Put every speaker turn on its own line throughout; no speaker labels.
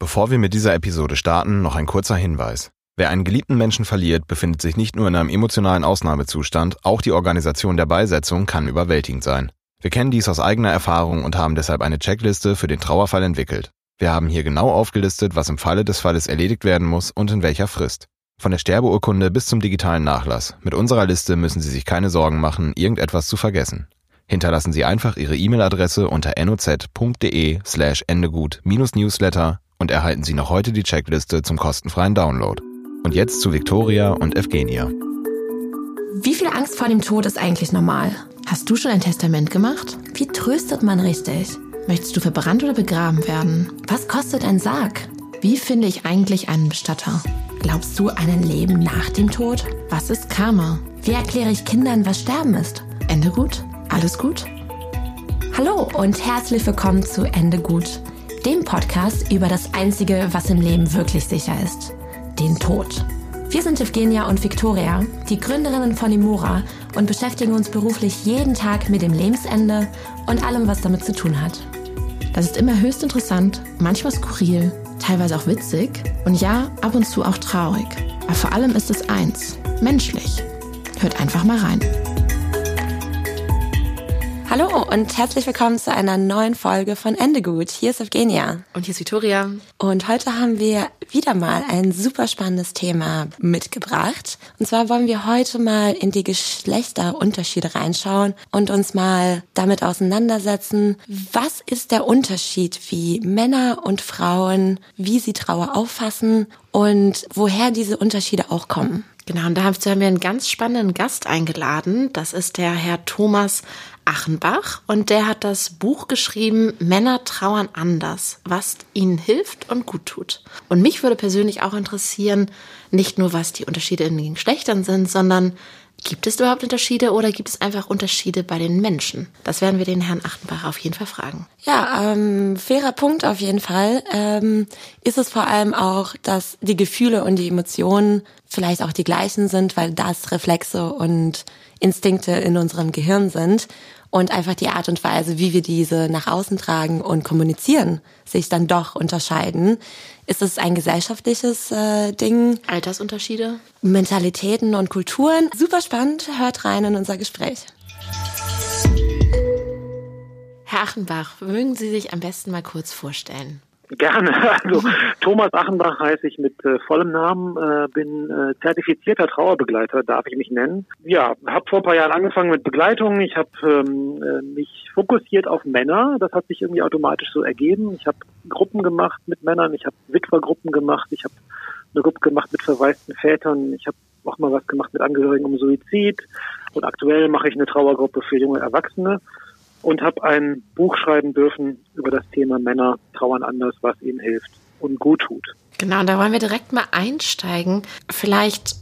Bevor wir mit dieser Episode starten, noch ein kurzer Hinweis. Wer einen geliebten Menschen verliert, befindet sich nicht nur in einem emotionalen Ausnahmezustand, auch die Organisation der Beisetzung kann überwältigend sein. Wir kennen dies aus eigener Erfahrung und haben deshalb eine Checkliste für den Trauerfall entwickelt. Wir haben hier genau aufgelistet, was im Falle des Falles erledigt werden muss und in welcher Frist. Von der Sterbeurkunde bis zum digitalen Nachlass. Mit unserer Liste müssen Sie sich keine Sorgen machen, irgendetwas zu vergessen. Hinterlassen Sie einfach Ihre E-Mail-Adresse unter noz.de slash endegut-newsletter und erhalten Sie noch heute die Checkliste zum kostenfreien Download. Und jetzt zu Victoria und Evgenia.
Wie viel Angst vor dem Tod ist eigentlich normal? Hast du schon ein Testament gemacht? Wie tröstet man richtig? Möchtest du verbrannt oder begraben werden? Was kostet ein Sarg? Wie finde ich eigentlich einen Bestatter? Glaubst du an ein Leben nach dem Tod? Was ist Karma? Wie erkläre ich Kindern, was Sterben ist? Ende gut? Alles gut? Hallo und herzlich willkommen zu Ende gut, dem Podcast über das Einzige, was im Leben wirklich sicher ist, den Tod. Wir sind Evgenia und Victoria, die Gründerinnen von Imura und beschäftigen uns beruflich jeden Tag mit dem Lebensende und allem, was damit zu tun hat. Das ist immer höchst interessant, manchmal skurril teilweise auch witzig und ja, ab und zu auch traurig. Aber vor allem ist es eins, menschlich. Hört einfach mal rein. Hallo und herzlich willkommen zu einer neuen Folge von Ende gut. Hier ist Evgenia.
Und hier ist Victoria.
Und heute haben wir wieder mal ein super spannendes Thema mitgebracht. Und zwar wollen wir heute mal in die Geschlechterunterschiede reinschauen und uns mal damit auseinandersetzen, was ist der Unterschied, wie Männer und Frauen, wie sie Trauer auffassen und woher diese Unterschiede auch kommen.
Genau, und dazu haben wir einen ganz spannenden Gast eingeladen. Das ist der Herr Thomas Achenbach und der hat das Buch geschrieben Männer trauern anders, was ihnen hilft und gut tut. Und mich würde persönlich auch interessieren, nicht nur was die Unterschiede in den Geschlechtern sind, sondern Gibt es überhaupt Unterschiede oder gibt es einfach Unterschiede bei den Menschen? Das werden wir den Herrn Achenbach auf jeden Fall fragen.
Ja, ähm, fairer Punkt auf jeden Fall. Ähm, ist es vor allem auch, dass die Gefühle und die Emotionen vielleicht auch die gleichen sind, weil das Reflexe und Instinkte in unserem Gehirn sind und einfach die Art und Weise, wie wir diese nach außen tragen und kommunizieren, sich dann doch unterscheiden. Ist es ein gesellschaftliches äh, Ding?
Altersunterschiede?
Mentalitäten und Kulturen. Super spannend. Hört rein in unser Gespräch.
Herr Achenbach, mögen Sie sich am besten mal kurz vorstellen?
Gerne. Also Thomas Achenbach heiße ich mit äh, vollem Namen, äh, bin äh, zertifizierter Trauerbegleiter, darf ich mich nennen. Ja, habe vor ein paar Jahren angefangen mit Begleitung. Ich habe ähm, äh, mich fokussiert auf Männer. Das hat sich irgendwie automatisch so ergeben. Ich habe Gruppen gemacht mit Männern. Ich habe Witwergruppen gemacht. Ich habe eine Gruppe gemacht mit verwaisten Vätern. Ich habe auch mal was gemacht mit Angehörigen um Suizid. Und aktuell mache ich eine Trauergruppe für junge Erwachsene und habe ein Buch schreiben dürfen über das Thema Männer trauern anders, was ihnen hilft und gut tut.
Genau, da wollen wir direkt mal einsteigen. Vielleicht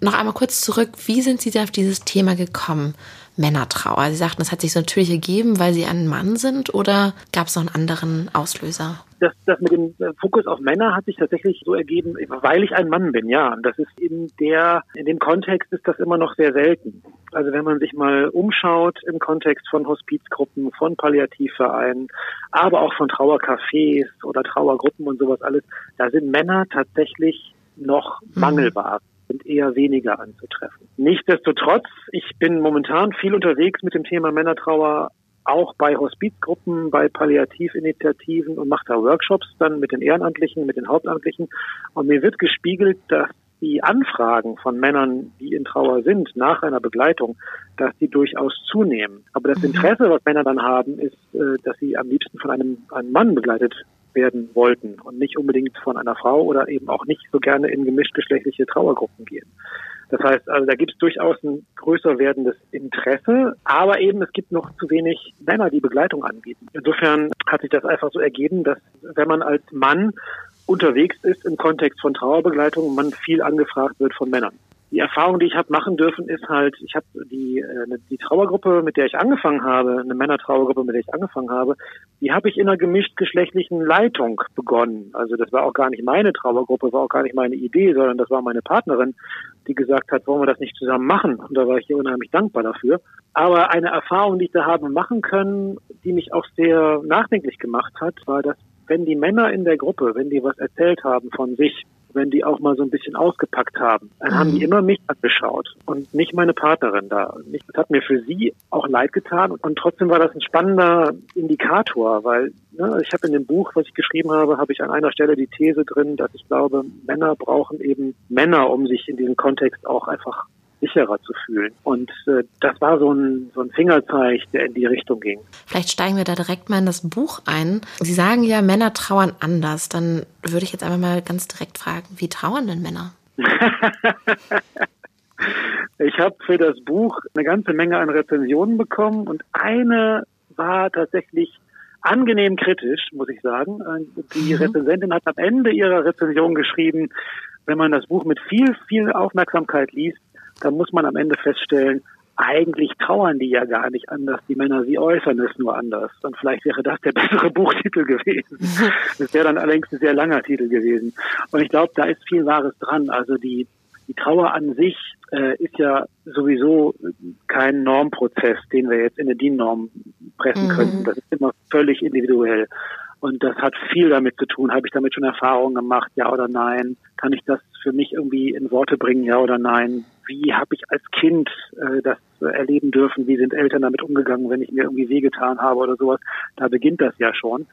noch einmal kurz zurück, wie sind Sie da auf dieses Thema gekommen? Männertrauer. Sie sagten, das hat sich so natürlich ergeben, weil Sie ein Mann sind oder gab es noch einen anderen Auslöser?
Das, das mit dem Fokus auf Männer hat sich tatsächlich so ergeben, weil ich ein Mann bin, ja. Und das ist in der, in dem Kontext ist das immer noch sehr selten. Also wenn man sich mal umschaut im Kontext von Hospizgruppen, von Palliativvereinen, aber auch von Trauercafés oder Trauergruppen und sowas alles, da sind Männer tatsächlich noch mhm. Sind eher weniger anzutreffen. Nichtsdestotrotz, ich bin momentan viel unterwegs mit dem Thema Männertrauer, auch bei Hospizgruppen, bei Palliativinitiativen und mache da Workshops dann mit den Ehrenamtlichen, mit den Hauptamtlichen. Und mir wird gespiegelt, dass die Anfragen von Männern, die in Trauer sind, nach einer Begleitung, dass die durchaus zunehmen. Aber das mhm. Interesse, was Männer dann haben, ist, äh, dass sie am liebsten von einem, einem Mann begleitet werden wollten und nicht unbedingt von einer Frau oder eben auch nicht so gerne in gemischtgeschlechtliche Trauergruppen gehen. Das heißt, also da gibt es durchaus ein größer werdendes Interesse, aber eben es gibt noch zu wenig Männer, die Begleitung anbieten. Insofern hat sich das einfach so ergeben, dass wenn man als Mann unterwegs ist im Kontext von Trauerbegleitung, man viel angefragt wird von Männern die Erfahrung, die ich habe machen dürfen, ist halt, ich habe die, äh, die Trauergruppe, mit der ich angefangen habe, eine Männertrauergruppe, mit der ich angefangen habe, die habe ich in einer gemischt geschlechtlichen Leitung begonnen. Also das war auch gar nicht meine Trauergruppe, war auch gar nicht meine Idee, sondern das war meine Partnerin, die gesagt hat, wollen wir das nicht zusammen machen? Und da war ich hier unheimlich dankbar dafür. Aber eine Erfahrung, die ich da habe machen können, die mich auch sehr nachdenklich gemacht hat, war, dass wenn die Männer in der Gruppe, wenn die was erzählt haben von sich, wenn die auch mal so ein bisschen ausgepackt haben, dann haben die mhm. immer mich angeschaut und nicht meine Partnerin da. Das hat mir für sie auch leid getan und trotzdem war das ein spannender Indikator, weil ne, ich habe in dem Buch, was ich geschrieben habe, habe ich an einer Stelle die These drin, dass ich glaube, Männer brauchen eben Männer, um sich in diesem Kontext auch einfach sicherer zu fühlen. Und äh, das war so ein, so ein Fingerzeig, der in die Richtung ging.
Vielleicht steigen wir da direkt mal in das Buch ein. Sie sagen ja, Männer trauern anders. Dann würde ich jetzt einfach mal ganz direkt fragen, wie trauern denn Männer?
ich habe für das Buch eine ganze Menge an Rezensionen bekommen und eine war tatsächlich angenehm kritisch, muss ich sagen. Die mhm. Rezensentin hat am Ende ihrer Rezension geschrieben, wenn man das Buch mit viel, viel Aufmerksamkeit liest, da muss man am Ende feststellen, eigentlich trauern die ja gar nicht anders. Die Männer, sie äußern es nur anders. Und vielleicht wäre das der bessere Buchtitel gewesen. Das wäre dann allerdings ein sehr langer Titel gewesen. Und ich glaube, da ist viel Wahres dran. Also die, die Trauer an sich äh, ist ja sowieso kein Normprozess, den wir jetzt in eine DIN-Norm pressen mhm. könnten. Das ist immer völlig individuell. Und das hat viel damit zu tun. Habe ich damit schon Erfahrungen gemacht, ja oder nein? Kann ich das für mich irgendwie in Worte bringen, ja oder nein? Wie habe ich als Kind äh, das erleben dürfen? Wie sind Eltern damit umgegangen, wenn ich mir irgendwie wehgetan habe oder sowas? Da beginnt das ja schon.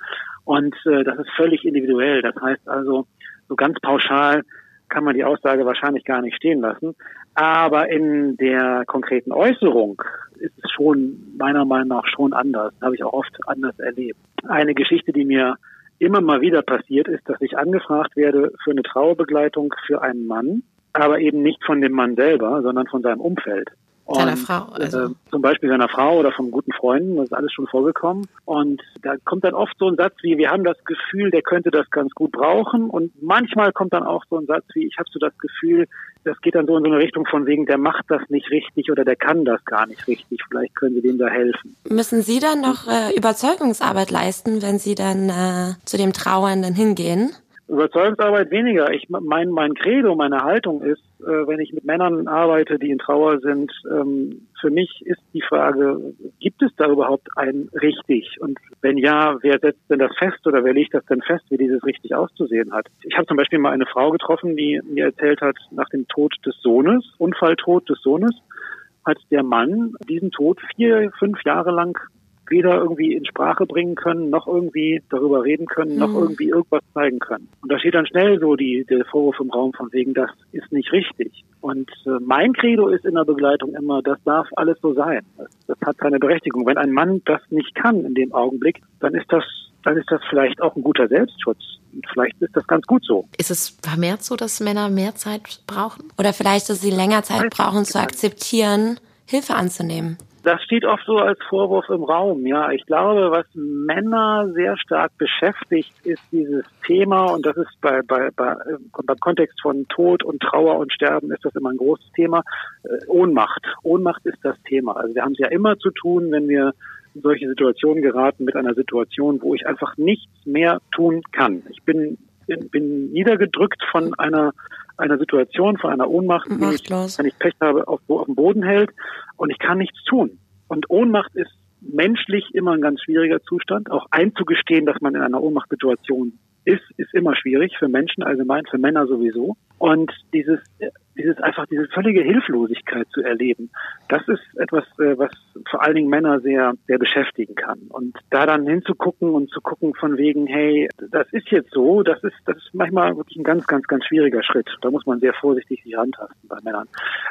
Und äh, das ist völlig individuell. Das heißt also, so ganz pauschal kann man die Aussage wahrscheinlich gar nicht stehen lassen. Aber in der konkreten Äußerung ist es schon meiner Meinung nach schon anders. Habe ich auch oft anders erlebt. Eine Geschichte, die mir immer mal wieder passiert, ist, dass ich angefragt werde für eine Trauerbegleitung für einen Mann, aber eben nicht von dem Mann selber, sondern von seinem Umfeld.
Und, seiner Frau,
also. Äh, zum Beispiel seiner Frau oder von guten Freunden, das ist alles schon vorgekommen. Und da kommt dann oft so ein Satz wie, wir haben das Gefühl, der könnte das ganz gut brauchen. Und manchmal kommt dann auch so ein Satz wie, ich habe so das Gefühl, das geht dann so in so eine Richtung von wegen, der macht das nicht richtig oder der kann das gar nicht richtig. Vielleicht können Sie dem da helfen.
Müssen Sie dann noch äh, Überzeugungsarbeit leisten, wenn Sie dann äh, zu dem Trauernden hingehen?
Überzeugungsarbeit weniger. Ich mein mein Credo, meine Haltung ist, äh, wenn ich mit Männern arbeite, die in Trauer sind, ähm, für mich ist die Frage, gibt es da überhaupt ein richtig? Und wenn ja, wer setzt denn das fest oder wer legt das denn fest, wie dieses richtig auszusehen hat? Ich habe zum Beispiel mal eine Frau getroffen, die mir erzählt hat, nach dem Tod des Sohnes, Unfalltod des Sohnes, hat der Mann diesen Tod vier, fünf Jahre lang weder irgendwie in Sprache bringen können, noch irgendwie darüber reden können, mhm. noch irgendwie irgendwas zeigen können. Und da steht dann schnell so die, der Vorwurf im Raum von wegen, das ist nicht richtig. Und äh, mein Credo ist in der Begleitung immer, das darf alles so sein. Das, das hat seine Berechtigung. Wenn ein Mann das nicht kann in dem Augenblick, dann ist das dann ist das vielleicht auch ein guter Selbstschutz. Und vielleicht ist das ganz gut so.
Ist es vermehrt so, dass Männer mehr Zeit brauchen? Oder vielleicht, dass sie länger Zeit brauchen, zu akzeptieren, Hilfe anzunehmen?
Das steht oft so als Vorwurf im Raum. Ja, ich glaube, was Männer sehr stark beschäftigt, ist dieses Thema und das ist bei, bei, bei beim Kontext von Tod und Trauer und Sterben ist das immer ein großes Thema. Äh, Ohnmacht. Ohnmacht ist das Thema. Also wir haben es ja immer zu tun, wenn wir in solche Situationen geraten mit einer Situation, wo ich einfach nichts mehr tun kann. Ich bin bin, bin niedergedrückt von einer einer Situation, von einer Ohnmacht, die mich, wenn ich Pech habe, auf, auf dem Boden hält und ich kann nichts tun. Und Ohnmacht ist menschlich immer ein ganz schwieriger Zustand. Auch einzugestehen, dass man in einer Ohnmachtsituation ist, ist immer schwierig für Menschen allgemein, für Männer sowieso. Und dieses, dieses einfach diese völlige Hilflosigkeit zu erleben, das ist etwas, äh, was vor allen Dingen Männer sehr, sehr beschäftigen kann. Und da dann hinzugucken und zu gucken von wegen, hey, das ist jetzt so, das ist, das ist manchmal wirklich ein ganz, ganz, ganz schwieriger Schritt. Da muss man sehr vorsichtig sich rantasten bei Männern.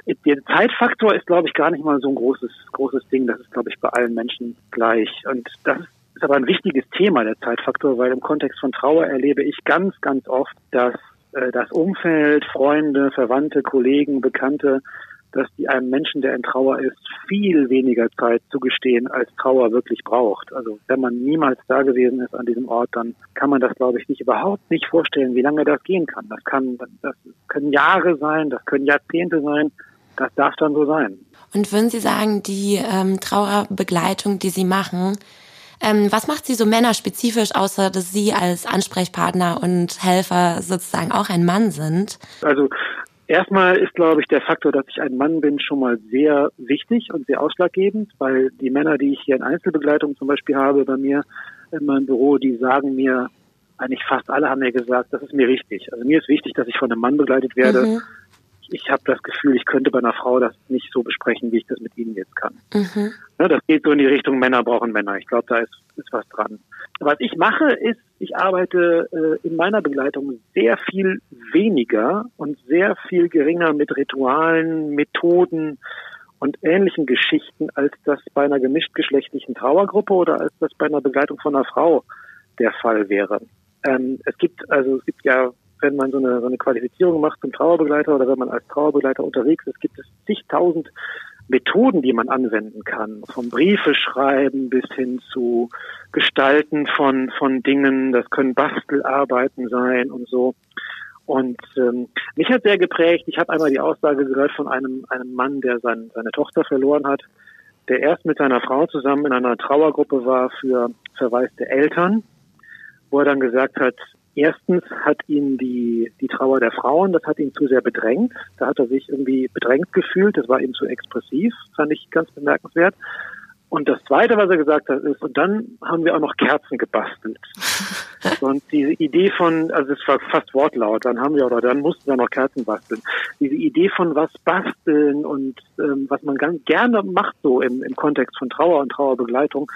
Der Zeitfaktor ist, glaube ich, gar nicht mal so ein großes, großes Ding. Das ist, glaube ich, bei allen Menschen gleich. Und das ist ist aber ein wichtiges Thema, der Zeitfaktor, weil im Kontext von Trauer erlebe ich ganz, ganz oft, dass äh, das Umfeld, Freunde, Verwandte, Kollegen, Bekannte, dass die einem Menschen, der in Trauer ist, viel weniger Zeit zugestehen, als Trauer wirklich braucht. Also wenn man niemals da gewesen ist an diesem Ort, dann kann man das, glaube ich, nicht überhaupt nicht vorstellen, wie lange das gehen kann. Das kann, das können Jahre sein, das können Jahrzehnte sein. Das darf dann so sein.
Und würden Sie sagen, die ähm, Trauerbegleitung, die Sie machen, ähm, was macht Sie so männerspezifisch, außer dass Sie als Ansprechpartner und Helfer sozusagen auch ein Mann sind?
Also Erstmal ist, glaube ich, der Faktor, dass ich ein Mann bin, schon mal sehr wichtig und sehr ausschlaggebend, weil die Männer, die ich hier in Einzelbegleitung zum Beispiel habe bei mir in meinem Büro, die sagen mir eigentlich fast alle haben mir gesagt, das ist mir wichtig. Also mir ist wichtig, dass ich von einem Mann begleitet werde. Mhm. Ich habe das Gefühl, ich könnte bei einer Frau das nicht so besprechen, wie ich das mit Ihnen jetzt kann. Mhm. Ja, das geht so in die Richtung Männer brauchen Männer. Ich glaube, da ist, ist was dran. Was ich mache, ist, ich arbeite äh, in meiner Begleitung sehr viel weniger und sehr viel geringer mit Ritualen, Methoden und ähnlichen Geschichten, als das bei einer gemischtgeschlechtlichen Trauergruppe oder als das bei einer Begleitung von einer Frau der Fall wäre. Ähm, es gibt also es gibt ja, wenn man so eine, so eine Qualifizierung macht zum Trauerbegleiter oder wenn man als Trauerbegleiter unterwegs ist, gibt es zigtausend Methoden, die man anwenden kann. Vom Briefe schreiben bis hin zu Gestalten von, von Dingen. Das können Bastelarbeiten sein und so. Und ähm, mich hat sehr geprägt, ich habe einmal die Aussage gehört von einem, einem Mann, der sein, seine Tochter verloren hat, der erst mit seiner Frau zusammen in einer Trauergruppe war für verwaiste Eltern, wo er dann gesagt hat, erstens hat ihn die, die Trauer der Frauen, das hat ihn zu sehr bedrängt. Da hat er sich irgendwie bedrängt gefühlt, das war ihm zu expressiv, fand ich ganz bemerkenswert. Und das Zweite, was er gesagt hat, ist, und dann haben wir auch noch Kerzen gebastelt. und diese Idee von, also es war fast wortlaut, dann haben wir, oder dann mussten wir noch Kerzen basteln. Diese Idee von was basteln und ähm, was man ganz gerne macht so im, im Kontext von Trauer und Trauerbegleitung,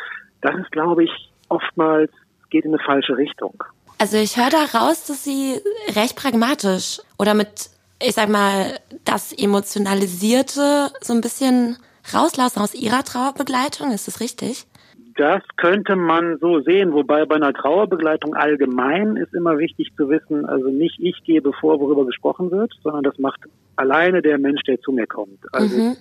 das ist, glaube ich, oftmals geht in eine falsche Richtung.
Also ich höre da raus, dass Sie recht pragmatisch oder mit, ich sag mal, das Emotionalisierte so ein bisschen rauslassen aus Ihrer Trauerbegleitung. Ist das richtig?
Das könnte man so sehen, wobei bei einer Trauerbegleitung allgemein ist immer wichtig zu wissen, also nicht ich gebe vor, worüber gesprochen wird, sondern das macht alleine der Mensch, der zu mir kommt. Also mhm.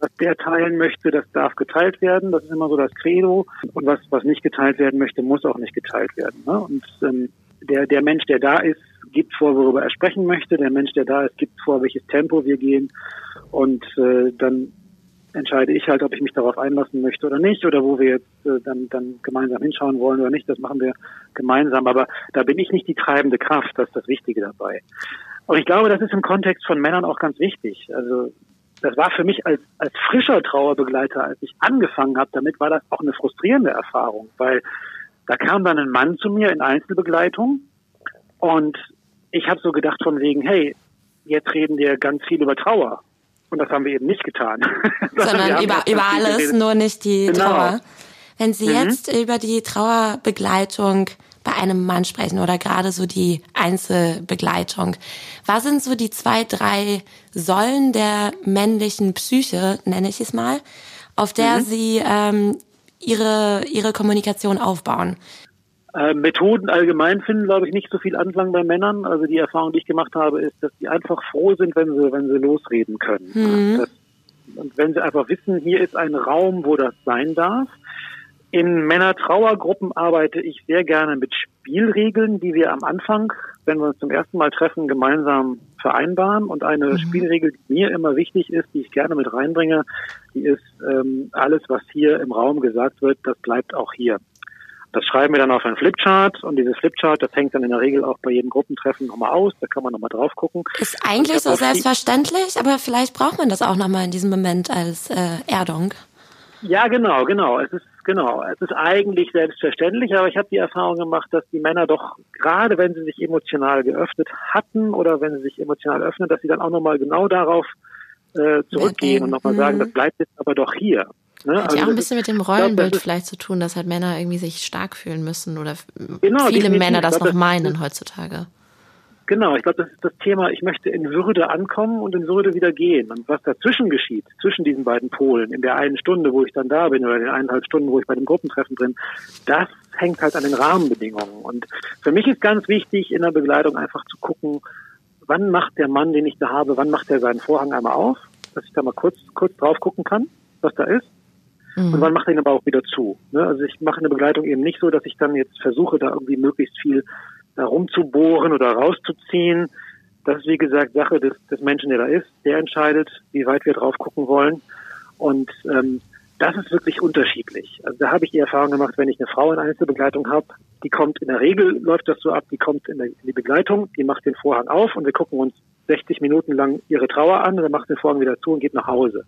was der teilen möchte, das darf geteilt werden. Das ist immer so das Credo. Und was, was nicht geteilt werden möchte, muss auch nicht geteilt werden. Ne? Und ähm, der, der Mensch, der da ist, gibt vor, worüber er sprechen möchte. Der Mensch, der da ist, gibt vor, welches Tempo wir gehen. Und äh, dann entscheide ich halt, ob ich mich darauf einlassen möchte oder nicht oder wo wir jetzt äh, dann, dann gemeinsam hinschauen wollen oder nicht. Das machen wir gemeinsam. Aber da bin ich nicht die treibende Kraft. Das ist das Wichtige dabei. Und ich glaube, das ist im Kontext von Männern auch ganz wichtig. Also das war für mich als, als frischer Trauerbegleiter, als ich angefangen habe, damit war das auch eine frustrierende Erfahrung, weil da kam dann ein Mann zu mir in Einzelbegleitung und ich habe so gedacht von wegen, hey, jetzt reden wir ganz viel über Trauer. Und das haben wir eben nicht getan.
Sondern über, über alles, nur nicht die genau. Trauer. Wenn Sie mhm. jetzt über die Trauerbegleitung bei einem Mann sprechen oder gerade so die Einzelbegleitung, was sind so die zwei, drei Säulen der männlichen Psyche, nenne ich es mal, auf der mhm. Sie ähm, ihre, ihre Kommunikation aufbauen?
Äh, Methoden allgemein finden, glaube ich, nicht so viel Anklang bei Männern. Also die Erfahrung, die ich gemacht habe, ist, dass die einfach froh sind, wenn sie, wenn sie losreden können. Mhm. Das, und wenn sie einfach wissen, hier ist ein Raum, wo das sein darf. In Männer-Trauergruppen arbeite ich sehr gerne mit Spielregeln, die wir am Anfang, wenn wir uns zum ersten Mal treffen, gemeinsam vereinbaren. Und eine mhm. Spielregel, die mir immer wichtig ist, die ich gerne mit reinbringe, die ist, ähm, alles, was hier im Raum gesagt wird, das bleibt auch hier. Das schreiben wir dann auf einen Flipchart und dieses Flipchart, das hängt dann in der Regel auch bei jedem Gruppentreffen nochmal aus, da kann man nochmal drauf gucken.
Ist eigentlich so selbstverständlich, aber vielleicht braucht man das auch nochmal in diesem Moment als äh, Erdung.
Ja, genau, genau. Es ist genau. Es ist eigentlich selbstverständlich, aber ich habe die Erfahrung gemacht, dass die Männer doch gerade, wenn sie sich emotional geöffnet hatten oder wenn sie sich emotional öffnen, dass sie dann auch nochmal genau darauf äh, zurückgehen und nochmal sagen, das bleibt jetzt aber doch hier.
Ne? Hat also ja auch ein bisschen mit dem Rollenbild glaub, vielleicht zu tun, dass halt Männer irgendwie sich stark fühlen müssen oder genau, viele Männer das glaub, noch meinen heutzutage.
Genau, ich glaube, das ist das Thema, ich möchte in Würde ankommen und in Würde wieder gehen. Und was dazwischen geschieht, zwischen diesen beiden Polen, in der einen Stunde, wo ich dann da bin, oder in den eineinhalb Stunden, wo ich bei dem Gruppentreffen bin, das hängt halt an den Rahmenbedingungen. Und für mich ist ganz wichtig, in der Begleitung einfach zu gucken, wann macht der Mann, den ich da habe, wann macht er seinen Vorhang einmal auf, dass ich da mal kurz, kurz drauf gucken kann, was da ist. Mhm. Und wann macht er ihn aber auch wieder zu. Ne? Also ich mache eine Begleitung eben nicht so, dass ich dann jetzt versuche, da irgendwie möglichst viel da rumzubohren oder rauszuziehen. Das ist, wie gesagt, Sache des, des Menschen, der da ist. Der entscheidet, wie weit wir drauf gucken wollen. Und ähm, das ist wirklich unterschiedlich. Also da habe ich die Erfahrung gemacht, wenn ich eine Frau in Einzelbegleitung habe, die kommt in der Regel, läuft das so ab, die kommt in, der, in die Begleitung, die macht den Vorhang auf und wir gucken uns 60 Minuten lang ihre Trauer an, dann macht den Vorhang wieder zu und geht nach Hause.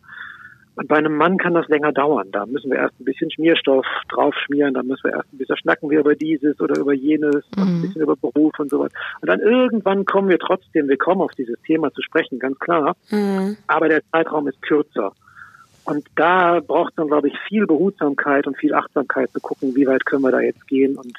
Und bei einem Mann kann das länger dauern. Da müssen wir erst ein bisschen Schmierstoff drauf schmieren, dann müssen wir erst ein bisschen schnacken wir über dieses oder über jenes, mhm. ein bisschen über Beruf und so weiter. Und dann irgendwann kommen wir trotzdem, wir kommen auf dieses Thema zu sprechen, ganz klar. Mhm. Aber der Zeitraum ist kürzer. Und da braucht man, glaube ich, viel Behutsamkeit und viel Achtsamkeit zu gucken, wie weit können wir da jetzt gehen und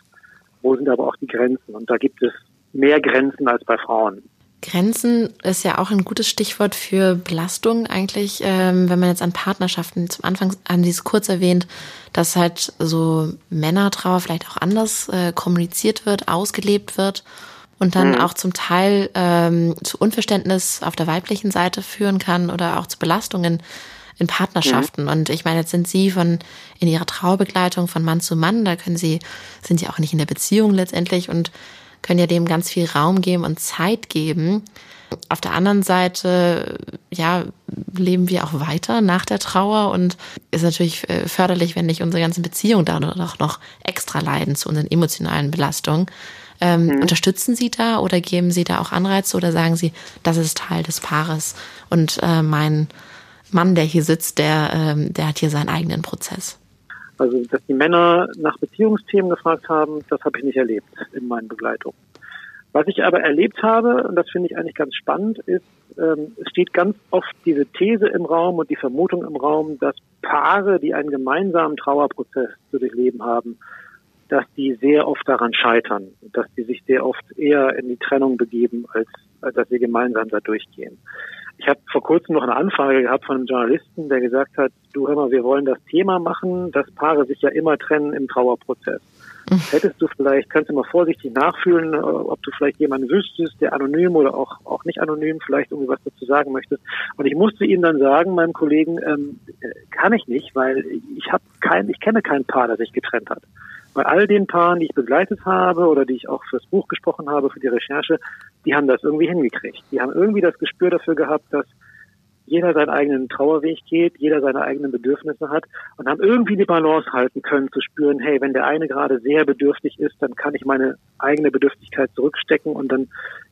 wo sind aber auch die Grenzen. Und da gibt es mehr Grenzen als bei Frauen.
Grenzen ist ja auch ein gutes Stichwort für Belastung eigentlich, ähm, wenn man jetzt an Partnerschaften zum Anfang an dieses kurz erwähnt, dass halt so Männertrauer vielleicht auch anders äh, kommuniziert wird, ausgelebt wird und dann mhm. auch zum Teil ähm, zu Unverständnis auf der weiblichen Seite führen kann oder auch zu Belastungen in Partnerschaften. Mhm. Und ich meine, jetzt sind Sie von in Ihrer Trauerbegleitung von Mann zu Mann, da können Sie, sind Sie auch nicht in der Beziehung letztendlich und können ja dem ganz viel Raum geben und Zeit geben. Auf der anderen Seite, ja, leben wir auch weiter nach der Trauer und ist natürlich äh, förderlich, wenn nicht unsere ganzen Beziehungen da auch noch extra leiden zu unseren emotionalen Belastungen. Ähm, mhm. Unterstützen Sie da oder geben Sie da auch Anreize oder sagen Sie, das ist Teil des Paares und äh, mein Mann, der hier sitzt, der, ähm, der hat hier seinen eigenen Prozess?
Also, dass die Männer nach Beziehungsthemen gefragt haben, das habe ich nicht erlebt in meinen Begleitungen. Was ich aber erlebt habe, und das finde ich eigentlich ganz spannend, ist, ähm, es steht ganz oft diese These im Raum und die Vermutung im Raum, dass Paare, die einen gemeinsamen Trauerprozess zu durchleben haben, dass die sehr oft daran scheitern, dass die sich sehr oft eher in die Trennung begeben, als, als dass sie gemeinsam da durchgehen. Ich habe vor kurzem noch eine Anfrage gehabt von einem Journalisten, der gesagt hat, du hör mal, wir wollen das Thema machen, dass Paare sich ja immer trennen im Trauerprozess. Mhm. Hättest du vielleicht, kannst du mal vorsichtig nachfühlen, äh, ob du vielleicht jemanden wüsstest, der anonym oder auch, auch nicht anonym vielleicht irgendwie was dazu sagen möchtest. Und ich musste ihm dann sagen, meinem Kollegen, ähm, äh, kann ich nicht, weil ich habe kein, ich kenne kein Paar, das sich getrennt hat bei all den Paaren, die ich begleitet habe oder die ich auch fürs Buch gesprochen habe, für die Recherche, die haben das irgendwie hingekriegt. Die haben irgendwie das Gespür dafür gehabt, dass jeder seinen eigenen Trauerweg geht, jeder seine eigenen Bedürfnisse hat und haben irgendwie die Balance halten können, zu spüren, hey, wenn der eine gerade sehr bedürftig ist, dann kann ich meine eigene Bedürftigkeit zurückstecken und dann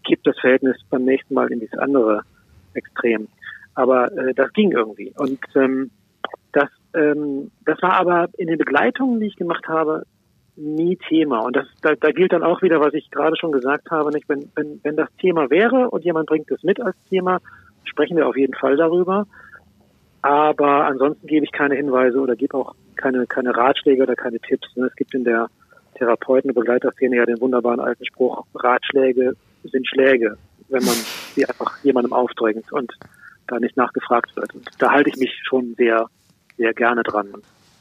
kippt das Verhältnis beim nächsten Mal in dieses andere Extrem. Aber äh, das ging irgendwie. Und ähm, das, ähm, das war aber in den Begleitungen, die ich gemacht habe, nie Thema. Und das, da, da gilt dann auch wieder, was ich gerade schon gesagt habe, nicht? Wenn, wenn, wenn das Thema wäre und jemand bringt es mit als Thema, sprechen wir auf jeden Fall darüber. Aber ansonsten gebe ich keine Hinweise oder gebe auch keine, keine Ratschläge oder keine Tipps. Ne? Es gibt in der Therapeuten- und Begleiterszene ja den wunderbaren alten Spruch, Ratschläge sind Schläge, wenn man sie einfach jemandem aufdrängt und da nicht nachgefragt wird. Und da halte ich mich schon sehr, sehr gerne dran.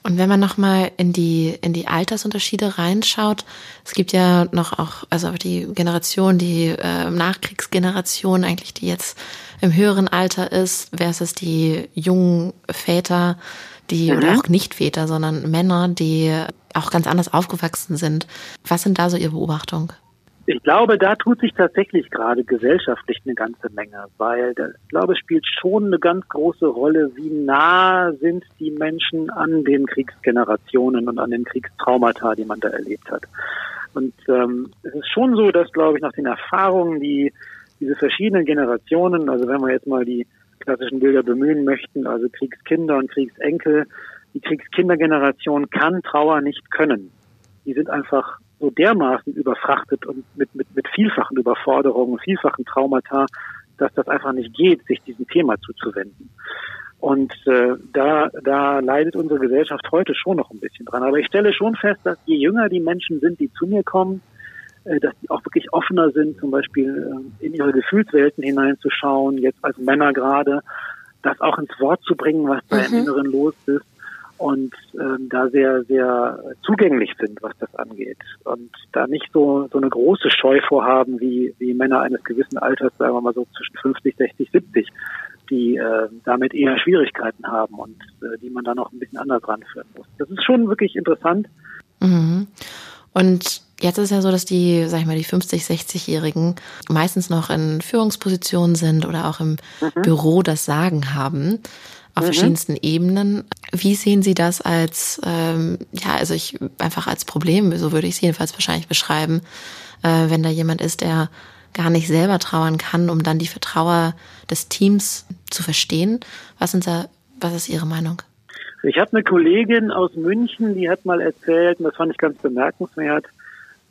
Und wenn man nochmal in die, in die Altersunterschiede reinschaut, es gibt ja noch auch, also die Generation, die äh, Nachkriegsgeneration eigentlich, die jetzt im höheren Alter ist, versus die jungen Väter, die, mhm. oder auch nicht Väter, sondern Männer, die auch ganz anders aufgewachsen sind. Was sind da so Ihre Beobachtungen?
Ich glaube, da tut sich tatsächlich gerade gesellschaftlich eine ganze Menge, weil ich glaube, es spielt schon eine ganz große Rolle, wie nah sind die Menschen an den Kriegsgenerationen und an den Kriegstraumata, die man da erlebt hat. Und ähm, es ist schon so, dass, glaube ich, nach den Erfahrungen, die diese verschiedenen Generationen, also wenn wir jetzt mal die klassischen Bilder bemühen möchten, also Kriegskinder und Kriegsenkel, die Kriegskindergeneration kann Trauer nicht können. Die sind einfach so dermaßen überfrachtet und mit, mit, mit vielfachen Überforderungen, vielfachen Traumata, dass das einfach nicht geht, sich diesem Thema zuzuwenden. Und äh, da, da leidet unsere Gesellschaft heute schon noch ein bisschen dran. Aber ich stelle schon fest, dass je jünger die Menschen sind, die zu mir kommen, äh, dass die auch wirklich offener sind, zum Beispiel äh, in ihre Gefühlswelten hineinzuschauen, jetzt als Männer gerade, das auch ins Wort zu bringen, was da mhm. im Inneren los ist und ähm, da sehr, sehr zugänglich sind, was das angeht. Und da nicht so, so eine große Scheu vorhaben wie, wie Männer eines gewissen Alters, sagen wir mal so zwischen 50, 60, 70, die äh, damit eher Schwierigkeiten haben und äh, die man dann auch ein bisschen anders ranführen muss. Das ist schon wirklich interessant.
Mhm. Und jetzt ist ja so, dass die, sag ich mal, die 50, 60-Jährigen meistens noch in Führungspositionen sind oder auch im mhm. Büro das Sagen haben auf mhm. verschiedensten Ebenen. Wie sehen Sie das als, ähm, ja, also ich einfach als Problem, so würde ich es jedenfalls wahrscheinlich beschreiben, äh, wenn da jemand ist, der gar nicht selber trauern kann, um dann die Vertrauer des Teams zu verstehen. Was sind da
Was ist Ihre Meinung?
Ich habe eine Kollegin aus München, die hat mal erzählt, und das fand ich ganz bemerkenswert,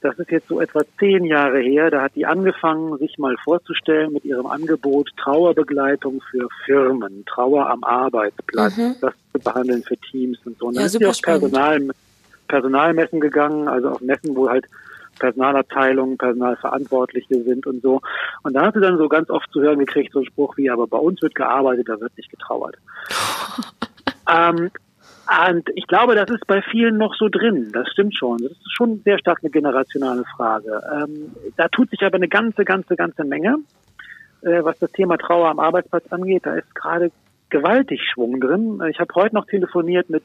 das ist jetzt so etwa zehn Jahre her, da hat die angefangen, sich mal vorzustellen mit ihrem Angebot Trauerbegleitung für Firmen, Trauer am Arbeitsplatz, mhm. das zu behandeln für Teams und so. Und dann ja, ist sie auf Personal, Personalmessen gegangen, also auf Messen, wo halt Personalabteilungen, Personalverantwortliche sind und so. Und da hat sie dann so ganz oft zu hören gekriegt, so ein Spruch wie, aber bei uns wird gearbeitet, da wird nicht getrauert. ähm, und ich glaube, das ist bei vielen noch so drin. Das stimmt schon. Das ist schon sehr stark eine generationale Frage. Ähm, da tut sich aber eine ganze, ganze, ganze Menge, äh, was das Thema Trauer am Arbeitsplatz angeht. Da ist gerade gewaltig Schwung drin. Ich habe heute noch telefoniert mit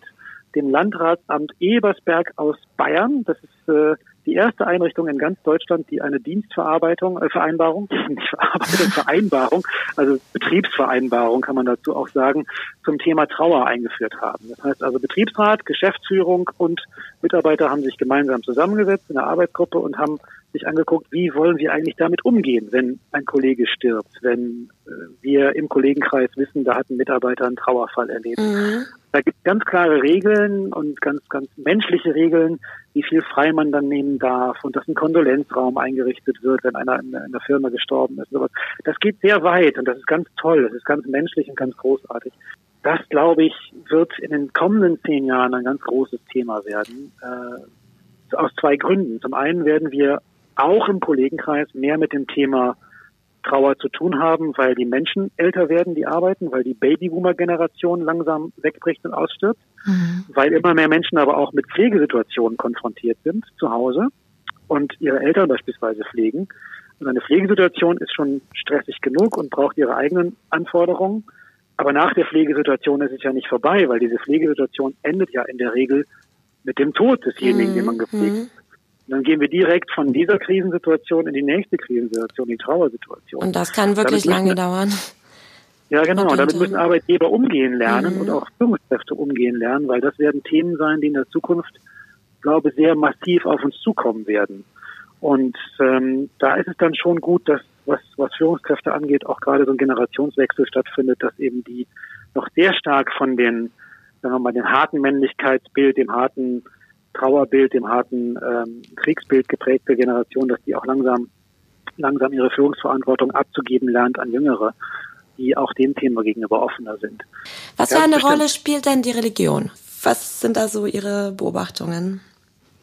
dem Landratsamt Ebersberg aus Bayern. Das ist äh, die erste Einrichtung in ganz Deutschland, die eine Dienstverarbeitung, äh, Vereinbarung, nicht Vereinbarung, also Betriebsvereinbarung kann man dazu auch sagen, zum Thema Trauer eingeführt haben. Das heißt also Betriebsrat, Geschäftsführung und Mitarbeiter haben sich gemeinsam zusammengesetzt in einer Arbeitsgruppe und haben sich angeguckt, wie wollen wir eigentlich damit umgehen, wenn ein Kollege stirbt, wenn äh, wir im Kollegenkreis wissen, da hat ein Mitarbeiter einen Trauerfall erlebt. Mhm. Da gibt es ganz klare Regeln und ganz, ganz menschliche Regeln, wie viel frei man dann nehmen darf und dass ein Kondolenzraum eingerichtet wird, wenn einer in, in der Firma gestorben ist. Das geht sehr weit und das ist ganz toll, das ist ganz menschlich und ganz großartig. Das, glaube ich, wird in den kommenden zehn Jahren ein ganz großes Thema werden. Äh, aus zwei Gründen. Zum einen werden wir auch im Kollegenkreis mehr mit dem Thema Trauer zu tun haben, weil die Menschen älter werden, die arbeiten, weil die Babyboomer-Generation langsam wegbricht und ausstirbt, mhm. weil immer mehr Menschen aber auch mit Pflegesituationen konfrontiert sind zu Hause und ihre Eltern beispielsweise pflegen. Und eine Pflegesituation ist schon stressig genug und braucht ihre eigenen Anforderungen. Aber nach der Pflegesituation ist es ja nicht vorbei, weil diese Pflegesituation endet ja in der Regel mit dem Tod desjenigen, mhm. den man gepflegt mhm. hat. Und dann gehen wir direkt von dieser Krisensituation in die nächste Krisensituation, die Trauersituation.
Und das kann wirklich lange dauern.
Ja, genau. Und damit müssen Arbeitgeber umgehen lernen mhm. und auch Führungskräfte umgehen lernen, weil das werden Themen sein, die in der Zukunft, glaube ich, sehr massiv auf uns zukommen werden. Und ähm, da ist es dann schon gut, dass was, was Führungskräfte angeht, auch gerade so ein Generationswechsel stattfindet, dass eben die noch sehr stark von den, sagen wir mal, den harten Männlichkeitsbild, dem harten Trauerbild, dem harten ähm, Kriegsbild geprägte Generation, dass die auch langsam, langsam ihre Führungsverantwortung abzugeben lernt an Jüngere, die auch dem Thema gegenüber offener sind.
Was für eine Rolle spielt denn die Religion? Was sind da so Ihre Beobachtungen?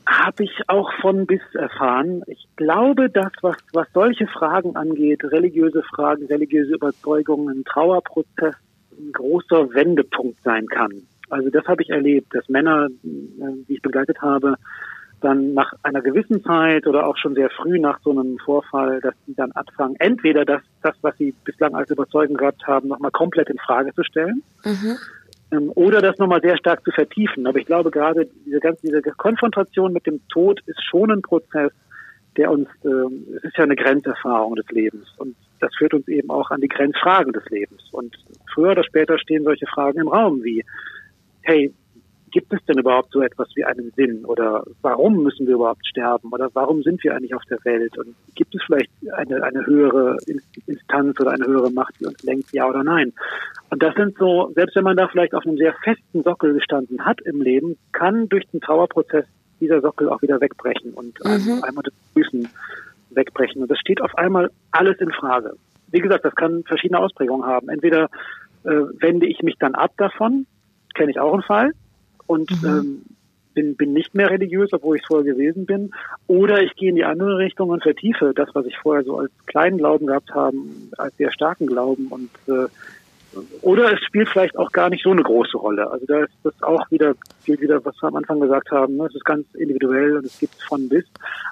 Habe ich auch von bis erfahren. Ich glaube, dass was, was solche Fragen angeht, religiöse Fragen, religiöse Überzeugungen, ein Trauerprozess ein großer Wendepunkt sein kann. Also das habe ich erlebt, dass Männer, äh, die ich begleitet habe, dann nach einer gewissen Zeit oder auch schon sehr früh nach so einem Vorfall, dass die dann anfangen, entweder das, das was sie bislang als Überzeugung gehabt haben, nochmal komplett in Frage zu stellen. Mhm. Ähm, oder das nochmal sehr stark zu vertiefen. Aber ich glaube gerade diese ganze diese Konfrontation mit dem Tod ist schon ein Prozess, der uns, äh, es ist ja eine Grenzerfahrung des Lebens und das führt uns eben auch an die Grenzfragen des Lebens. Und früher oder später stehen solche Fragen im Raum wie hey, gibt es denn überhaupt so etwas wie einen Sinn? Oder warum müssen wir überhaupt sterben? Oder warum sind wir eigentlich auf der Welt? Und gibt es vielleicht eine, eine höhere Instanz oder eine höhere Macht, die uns lenkt, ja oder nein? Und das sind so, selbst wenn man da vielleicht auf einem sehr festen Sockel gestanden hat im Leben, kann durch den Trauerprozess dieser Sockel auch wieder wegbrechen und mhm. einmal das Füßen wegbrechen. Und das steht auf einmal alles in Frage. Wie gesagt, das kann verschiedene Ausprägungen haben. Entweder äh, wende ich mich dann ab davon kenne ich auch einen Fall und mhm. ähm, bin, bin nicht mehr religiös, obwohl ich vorher gewesen bin. Oder ich gehe in die andere Richtung und vertiefe das, was ich vorher so als kleinen Glauben gehabt habe, als sehr starken Glauben. Und äh, oder es spielt vielleicht auch gar nicht so eine große Rolle. Also da ist das auch wieder, gilt wieder, was wir am Anfang gesagt haben, ne? es ist ganz individuell und es gibt von bis.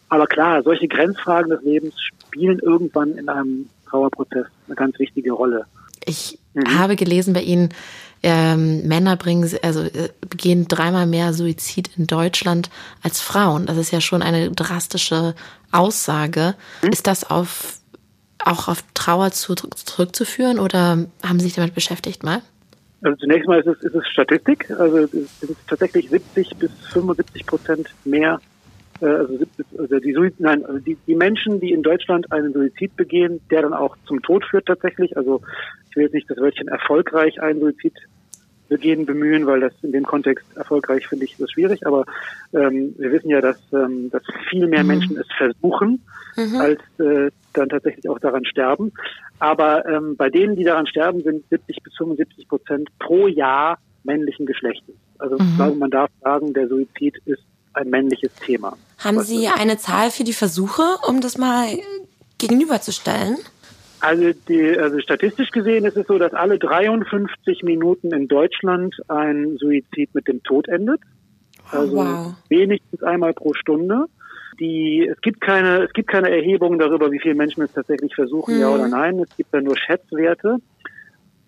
Aber klar, solche Grenzfragen des Lebens spielen irgendwann in einem Trauerprozess eine ganz wichtige Rolle.
Ich mhm. habe gelesen bei Ihnen, ähm, Männer bringen, also äh, begehen dreimal mehr Suizid in Deutschland als Frauen. Das ist ja schon eine drastische Aussage. Mhm. Ist das auf auch auf Trauer zu, zurückzuführen oder haben Sie sich damit beschäftigt mal?
Also zunächst mal ist es, ist es Statistik. Also es sind tatsächlich 70 bis 75 Prozent mehr äh, also, also die, nein, also die, die Menschen, die in Deutschland einen Suizid begehen, der dann auch zum Tod führt tatsächlich, also ich will jetzt nicht das Wörtchen erfolgreich einen Suizid begehen, bemühen, weil das in dem Kontext erfolgreich finde ich ist schwierig. Aber ähm, wir wissen ja, dass, ähm, dass viel mehr mhm. Menschen es versuchen, mhm. als äh, dann tatsächlich auch daran sterben. Aber ähm, bei denen, die daran sterben, sind 70 bis 75 Prozent pro Jahr männlichen Geschlechtes. Also mhm. ich glaube, man darf sagen, der Suizid ist ein männliches Thema.
Haben Sie eine Zahl für die Versuche, um das mal gegenüberzustellen?
Also, die, also statistisch gesehen ist es so, dass alle 53 Minuten in Deutschland ein Suizid mit dem Tod endet. Also wow. wenigstens einmal pro Stunde. Die, es gibt keine, es gibt keine Erhebungen darüber, wie viele Menschen es tatsächlich versuchen, mhm. ja oder nein. Es gibt da nur Schätzwerte.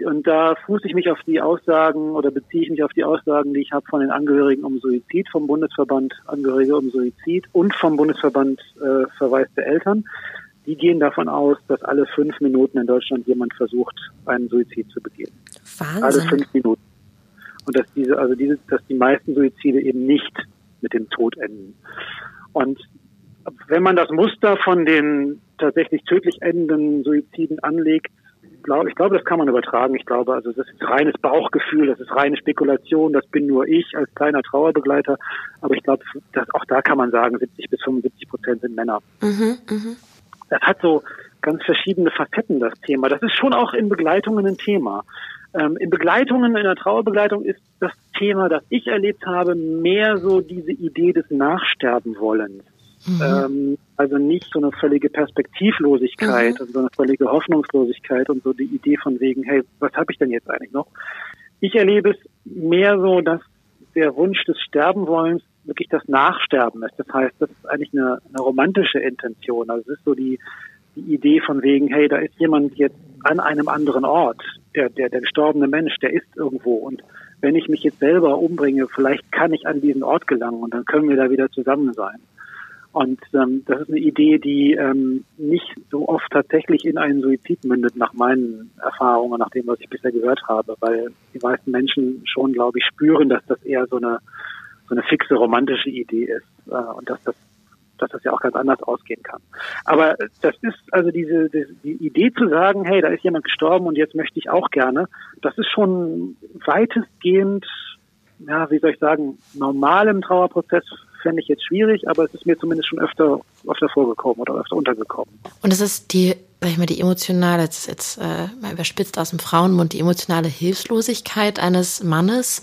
Und da fuße ich mich auf die Aussagen oder beziehe ich mich auf die Aussagen, die ich habe von den Angehörigen um Suizid, vom Bundesverband Angehörige um Suizid und vom Bundesverband äh, Verweis der Eltern. Die gehen davon aus, dass alle fünf Minuten in Deutschland jemand versucht, einen Suizid zu begehen.
Wahnsinn.
Alle fünf Minuten. Und dass diese, also diese, dass die meisten Suizide eben nicht mit dem Tod enden. Und wenn man das Muster von den tatsächlich tödlich endenden Suiziden anlegt, glaube, ich glaube, das kann man übertragen. Ich glaube, also das ist reines Bauchgefühl, das ist reine Spekulation, das bin nur ich als kleiner Trauerbegleiter. Aber ich glaube, dass auch da kann man sagen, 70 bis 75 Prozent sind Männer. Mhm, mh. Das hat so ganz verschiedene Facetten, das Thema. Das ist schon auch in Begleitungen ein Thema. Ähm, in Begleitungen, in der Trauerbegleitung ist das Thema, das ich erlebt habe, mehr so diese Idee des Nachsterbenwollens. Mhm. Ähm, also nicht so eine völlige Perspektivlosigkeit, mhm. also so eine völlige Hoffnungslosigkeit und so die Idee von wegen, hey, was habe ich denn jetzt eigentlich noch? Ich erlebe es mehr so, dass der Wunsch des Sterbenwollens wirklich das Nachsterben ist. Das heißt, das ist eigentlich eine, eine romantische Intention. Also es ist so die, die Idee von wegen, hey, da ist jemand jetzt an einem anderen Ort. Der, der, der gestorbene Mensch, der ist irgendwo. Und wenn ich mich jetzt selber umbringe, vielleicht kann ich an diesen Ort gelangen und dann können wir da wieder zusammen sein. Und ähm, das ist eine Idee, die ähm, nicht so oft tatsächlich in einen Suizid mündet, nach meinen Erfahrungen, nach dem, was ich bisher gehört habe, weil die meisten Menschen schon, glaube ich, spüren, dass das eher so eine so eine fixe romantische Idee ist äh, und dass das dass das ja auch ganz anders ausgehen kann. Aber das ist also diese, die, Idee zu sagen, hey, da ist jemand gestorben und jetzt möchte ich auch gerne, das ist schon weitestgehend, ja, wie soll ich sagen, normal im Trauerprozess fände ich jetzt schwierig, aber es ist mir zumindest schon öfter, öfter vorgekommen oder öfter untergekommen.
Und es ist die, sag ich mal, die emotionale, jetzt, jetzt äh, mal überspitzt aus dem Frauenmund, die emotionale Hilflosigkeit eines Mannes,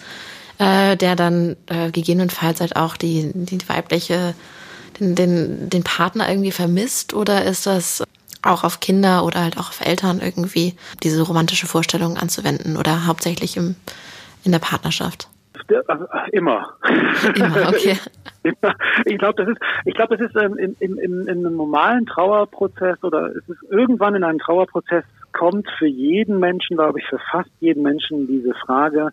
äh, der dann äh, gegebenenfalls halt auch die, die weibliche, den, den, den Partner irgendwie vermisst? Oder ist das auch auf Kinder oder halt auch auf Eltern irgendwie diese romantische Vorstellung anzuwenden oder hauptsächlich im, in der Partnerschaft?
Immer.
Immer, okay.
ich glaube, das ist, ich glaube, das ist ähm, in, in, in, in einem normalen Trauerprozess oder es ist irgendwann in einem Trauerprozess kommt für jeden Menschen, glaube ich, für fast jeden Menschen diese Frage,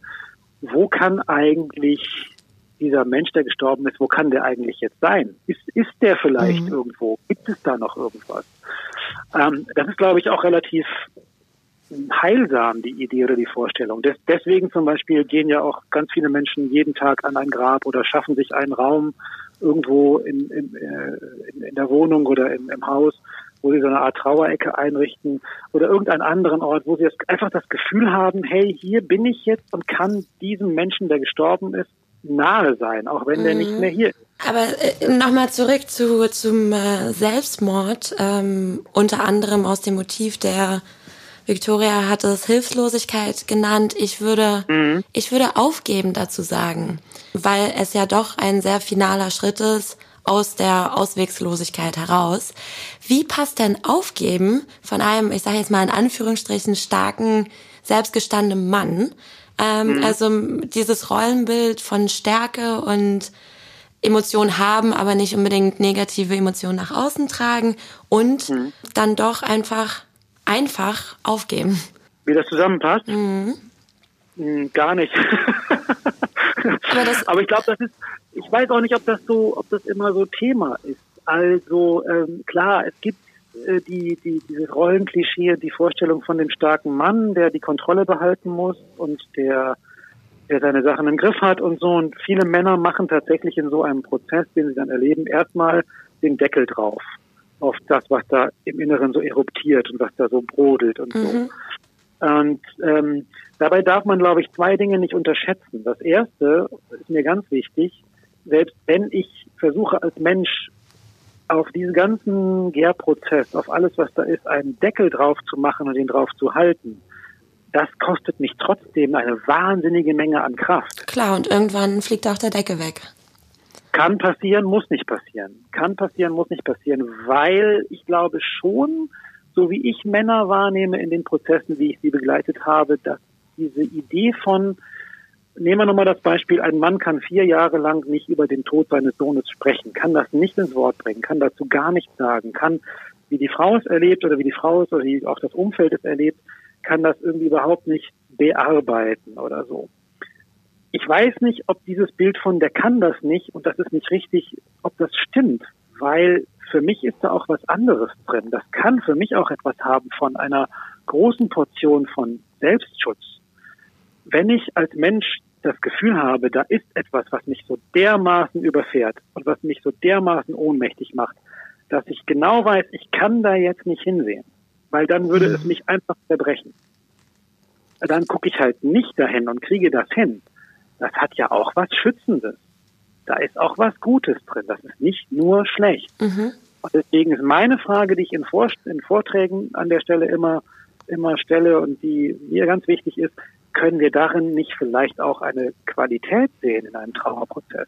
wo kann eigentlich dieser Mensch, der gestorben ist, wo kann der eigentlich jetzt sein? Ist, ist der vielleicht mhm. irgendwo? Gibt es da noch irgendwas? Ähm, das ist, glaube ich, auch relativ heilsam, die Idee oder die Vorstellung. Des, deswegen zum Beispiel gehen ja auch ganz viele Menschen jeden Tag an ein Grab oder schaffen sich einen Raum irgendwo in, in, äh, in, in der Wohnung oder im, im Haus, wo sie so eine Art Trauerecke einrichten oder irgendeinen anderen Ort, wo sie das, einfach das Gefühl haben, hey, hier bin ich jetzt und kann diesem Menschen, der gestorben ist, nahe sein, auch wenn mhm. der nicht mehr hier ist.
Aber äh, nochmal zurück zu, zum äh, Selbstmord, ähm, unter anderem aus dem Motiv der Victoria hat es Hilflosigkeit genannt. Ich würde, mhm. ich würde aufgeben dazu sagen, weil es ja doch ein sehr finaler Schritt ist aus der Auswegslosigkeit heraus. Wie passt denn aufgeben von einem, ich sage jetzt mal in Anführungsstrichen, starken, selbstgestandenen Mann? Ähm, mhm. Also dieses Rollenbild von Stärke und Emotionen haben, aber nicht unbedingt negative Emotionen nach außen tragen und mhm. dann doch einfach einfach aufgeben.
Wie das zusammenpasst? Mhm. Hm, gar nicht. Aber, Aber, ich glaube, das ist, ich weiß auch nicht, ob das so, ob das immer so Thema ist. Also ähm, klar, es gibt äh, die, die, dieses Rollenklischee, die Vorstellung von dem starken Mann, der die Kontrolle behalten muss und der, der seine Sachen im Griff hat und so. Und viele Männer machen tatsächlich in so einem Prozess, den sie dann erleben, erstmal den Deckel drauf auf das, was da im Inneren so eruptiert und was da so brodelt und mhm. so. Und ähm, dabei darf man, glaube ich, zwei Dinge nicht unterschätzen. Das erste ist mir ganz wichtig, selbst wenn ich versuche als Mensch auf diesen ganzen Gärprozess, auf alles, was da ist, einen Deckel drauf zu machen und den drauf zu halten, das kostet mich trotzdem eine wahnsinnige Menge an Kraft.
Klar, und irgendwann fliegt auch der Deckel weg.
Kann passieren, muss nicht passieren. Kann passieren, muss nicht passieren, weil ich glaube schon, so wie ich Männer wahrnehme in den Prozessen, wie ich sie begleitet habe, dass diese Idee von, nehmen wir nochmal das Beispiel, ein Mann kann vier Jahre lang nicht über den Tod seines Sohnes sprechen, kann das nicht ins Wort bringen, kann dazu gar nichts sagen, kann, wie die Frau es erlebt oder wie die Frau es oder wie auch das Umfeld es erlebt, kann das irgendwie überhaupt nicht bearbeiten oder so. Ich weiß nicht, ob dieses Bild von der kann das nicht und das ist nicht richtig, ob das stimmt, weil für mich ist da auch was anderes drin. Das kann für mich auch etwas haben von einer großen Portion von Selbstschutz. Wenn ich als Mensch das Gefühl habe, da ist etwas, was mich so dermaßen überfährt und was mich so dermaßen ohnmächtig macht, dass ich genau weiß, ich kann da jetzt nicht hinsehen, weil dann würde es mich einfach zerbrechen. Dann gucke ich halt nicht dahin und kriege das hin. Das hat ja auch was Schützendes. Da ist auch was Gutes drin. Das ist nicht nur schlecht. Mhm. Und deswegen ist meine Frage, die ich in, Vor in Vorträgen an der Stelle immer, immer stelle und die mir ganz wichtig ist, können wir darin nicht vielleicht auch eine Qualität sehen in einem Trauerprozess?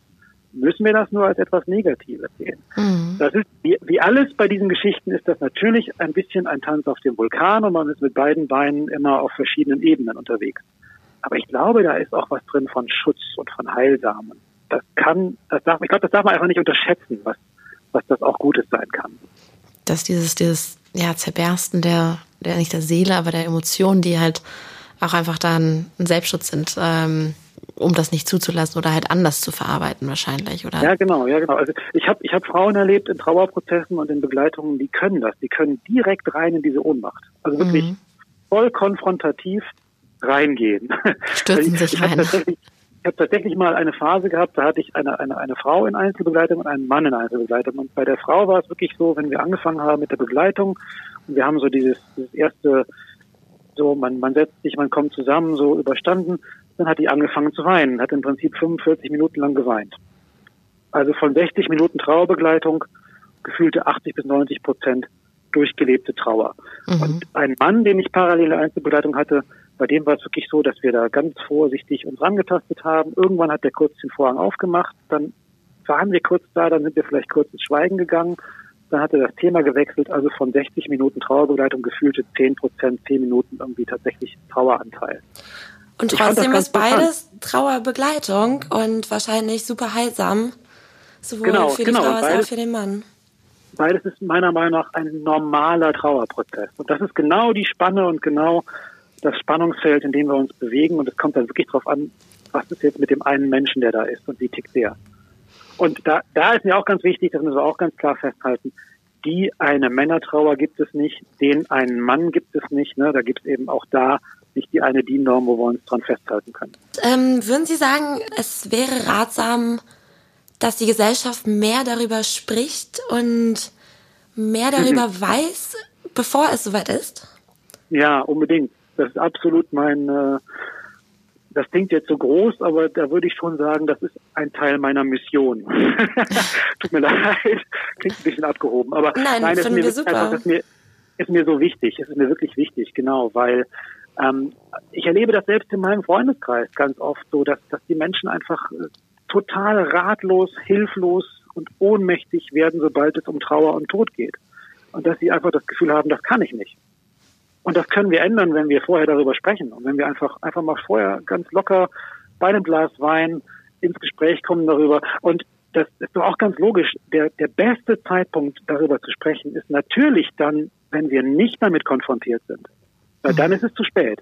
Müssen wir das nur als etwas Negatives sehen? Mhm. Das ist, wie, wie alles bei diesen Geschichten ist das natürlich ein bisschen ein Tanz auf dem Vulkan und man ist mit beiden Beinen immer auf verschiedenen Ebenen unterwegs. Aber ich glaube, da ist auch was drin von Schutz und von Heilsamen das kann, das darf, ich glaube, das darf man einfach nicht unterschätzen, was, was das auch Gutes sein kann.
Dass dieses, dieses, ja, Zerbersten der, der, nicht der Seele, aber der Emotionen, die halt auch einfach dann ein Selbstschutz sind, ähm, um das nicht zuzulassen oder halt anders zu verarbeiten wahrscheinlich, oder?
Ja, genau, ja, genau. Also ich habe ich hab Frauen erlebt in Trauerprozessen und in Begleitungen, die können das, die können direkt rein in diese Ohnmacht. Also wirklich mhm. voll konfrontativ reingehen.
Stürzen sich rein
ich habe tatsächlich mal eine Phase gehabt, da hatte ich eine, eine, eine Frau in Einzelbegleitung und einen Mann in Einzelbegleitung. Und bei der Frau war es wirklich so, wenn wir angefangen haben mit der Begleitung und wir haben so dieses, dieses erste, so man, man setzt sich, man kommt zusammen, so überstanden, dann hat die angefangen zu weinen, hat im Prinzip 45 Minuten lang geweint. Also von 60 Minuten Trauerbegleitung gefühlte 80 bis 90 Prozent durchgelebte Trauer. Mhm. Und ein Mann, den ich parallele Einzelbegleitung hatte, bei dem war es wirklich so, dass wir da ganz vorsichtig uns rangetastet haben. Irgendwann hat der kurz den Vorhang aufgemacht, dann waren wir kurz da, dann sind wir vielleicht kurz ins Schweigen gegangen. Dann hat er das Thema gewechselt, also von 60 Minuten Trauerbegleitung gefühlte 10 Prozent, 10 Minuten irgendwie tatsächlich Traueranteil.
Und trotzdem ist beides Trauerbegleitung und wahrscheinlich super heilsam, sowohl genau, für die genau, Frau als auch für den Mann.
Beides ist meiner Meinung nach ein normaler Trauerprozess. Und das ist genau die Spanne und genau das Spannungsfeld, in dem wir uns bewegen. Und es kommt dann wirklich darauf an, was ist jetzt mit dem einen Menschen, der da ist und wie tickt der. Und da, da ist mir auch ganz wichtig, das müssen wir auch ganz klar festhalten, die eine Männertrauer gibt es nicht, den einen Mann gibt es nicht. Ne? Da gibt es eben auch da nicht die eine DIN-Norm, wo wir uns dran festhalten können.
Ähm, würden Sie sagen, es wäre ratsam, dass die Gesellschaft mehr darüber spricht und mehr darüber mhm. weiß, bevor es soweit ist?
Ja, unbedingt. Das ist absolut mein, äh, das klingt jetzt so groß, aber da würde ich schon sagen, das ist ein Teil meiner Mission. Tut mir leid, klingt ein bisschen abgehoben, aber
nein, nein ist, mir, wir super.
Einfach, ist, mir, ist mir so wichtig, es ist mir wirklich wichtig, genau, weil ähm, ich erlebe das selbst in meinem Freundeskreis ganz oft so, dass, dass die Menschen einfach äh, total ratlos, hilflos und ohnmächtig werden, sobald es um Trauer und Tod geht. Und dass sie einfach das Gefühl haben, das kann ich nicht. Und das können wir ändern, wenn wir vorher darüber sprechen und wenn wir einfach, einfach mal vorher ganz locker bei einem Glas Wein ins Gespräch kommen darüber. Und das ist doch auch ganz logisch. Der, der beste Zeitpunkt, darüber zu sprechen, ist natürlich dann, wenn wir nicht damit konfrontiert sind. Weil dann ist es zu spät.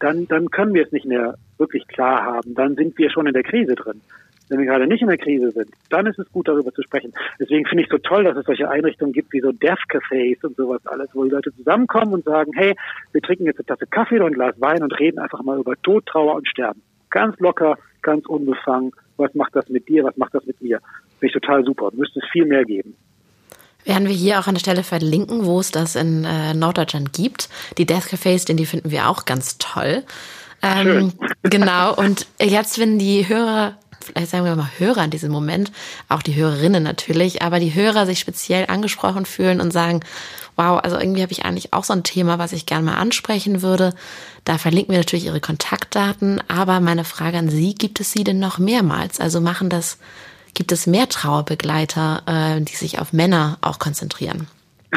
Dann, dann können wir es nicht mehr wirklich klar haben. Dann sind wir schon in der Krise drin wenn wir gerade nicht in der Krise sind, dann ist es gut, darüber zu sprechen. Deswegen finde ich so toll, dass es solche Einrichtungen gibt wie so Death Cafés und sowas alles, wo die Leute zusammenkommen und sagen, hey, wir trinken jetzt eine Tasse Kaffee oder ein Glas Wein und reden einfach mal über Tod, Trauer und Sterben. Ganz locker, ganz unbefangen. Was macht das mit dir? Was macht das mit mir? Finde ich total super. Müsste es viel mehr geben.
Werden wir hier auch an der Stelle verlinken, wo es das in äh, Norddeutschland gibt. Die Death Cafés, denn die finden wir auch ganz toll. Ähm, genau, und jetzt, wenn die Hörer, vielleicht sagen wir mal Hörer in diesem Moment, auch die Hörerinnen natürlich, aber die Hörer sich speziell angesprochen fühlen und sagen, wow, also irgendwie habe ich eigentlich auch so ein Thema, was ich gerne mal ansprechen würde. Da verlinken wir natürlich Ihre Kontaktdaten, aber meine Frage an Sie, gibt es Sie denn noch mehrmals? Also machen das Gibt es mehr Trauerbegleiter, äh, die sich auf Männer auch konzentrieren?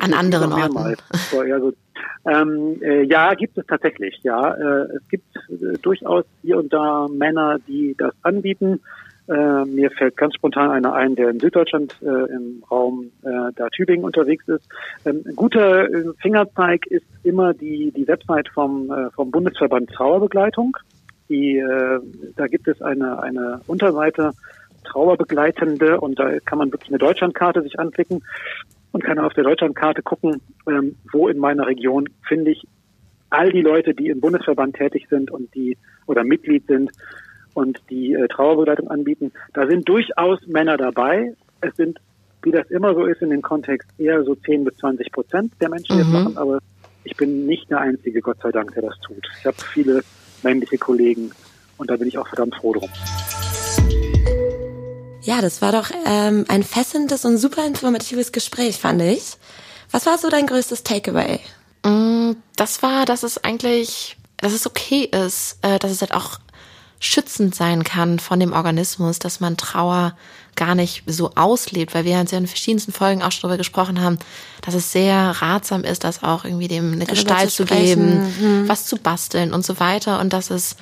An anderen Orten.
Ähm, äh, ja, gibt es tatsächlich. Ja, äh, es gibt äh, durchaus hier und da Männer, die das anbieten. Äh, mir fällt ganz spontan einer ein, der in Süddeutschland äh, im Raum äh, da Tübingen unterwegs ist. Ähm, guter äh, Fingerzeig ist immer die die Website vom vom Bundesverband Trauerbegleitung. Die, da gibt es eine, eine Unterseite Trauerbegleitende und da kann man wirklich eine Deutschlandkarte sich anklicken und kann auf der Deutschlandkarte gucken, ähm, wo in meiner Region finde ich all die Leute, die im Bundesverband tätig sind und die oder Mitglied sind und die äh, Trauerbegleitung anbieten. Da sind durchaus Männer dabei. Es sind, wie das immer so ist in dem Kontext, eher so 10 bis 20 Prozent der Menschen, die mhm. das machen, aber ich bin nicht der Einzige, Gott sei Dank, der das tut. Ich habe viele männliche Kollegen. Und da bin ich auch verdammt froh drum.
Ja, das war doch ähm, ein fesselndes und super informatives Gespräch, fand ich. Was war so dein größtes Takeaway?
Mm, das war, dass es eigentlich, dass es okay ist, äh, dass es halt auch schützend sein kann von dem Organismus, dass man Trauer gar nicht so auslebt, weil wir uns ja in verschiedensten Folgen auch schon darüber gesprochen haben, dass es sehr ratsam ist, das auch irgendwie dem eine Gestalt zu, zu geben, mhm. was zu basteln und so weiter und dass es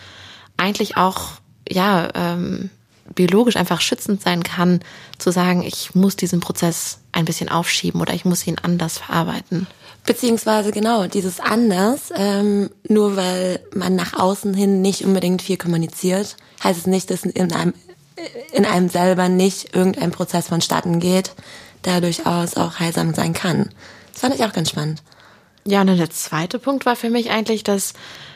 eigentlich auch ja ähm, biologisch einfach schützend sein kann, zu sagen, ich muss diesen Prozess ein bisschen aufschieben oder ich muss ihn anders verarbeiten.
Beziehungsweise genau, dieses anders, ähm, nur weil man nach außen hin nicht unbedingt viel kommuniziert, heißt es nicht, dass in einem in einem selber nicht irgendein Prozess vonstatten geht, der durchaus auch heilsam sein kann. Das fand ich auch ganz spannend.
Ja, und dann der zweite Punkt war für mich eigentlich, dass,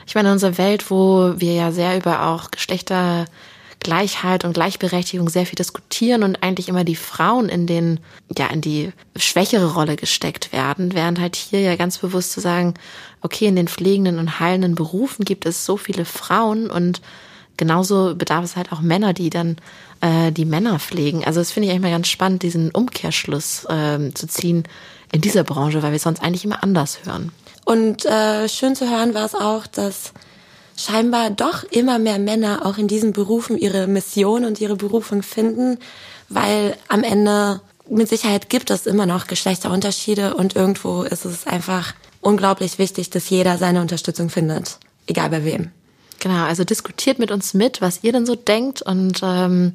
ich meine, in unserer Welt, wo wir ja sehr über auch Geschlechtergleichheit und Gleichberechtigung sehr viel diskutieren und eigentlich immer die Frauen in den, ja, in die schwächere Rolle gesteckt werden, während halt hier ja ganz bewusst zu sagen, okay, in den pflegenden und heilenden Berufen gibt es so viele Frauen und genauso bedarf es halt auch Männer, die dann äh, die Männer pflegen. Also das finde ich eigentlich mal ganz spannend, diesen Umkehrschluss äh, zu ziehen in dieser Branche, weil wir sonst eigentlich immer anders hören.
Und äh, schön zu hören war es auch, dass scheinbar doch immer mehr Männer auch in diesen Berufen ihre Mission und ihre Berufung finden, weil am Ende mit Sicherheit gibt es immer noch Geschlechterunterschiede und irgendwo ist es einfach unglaublich wichtig, dass jeder seine Unterstützung findet, egal bei wem.
Genau, also diskutiert mit uns mit, was ihr denn so denkt und ähm,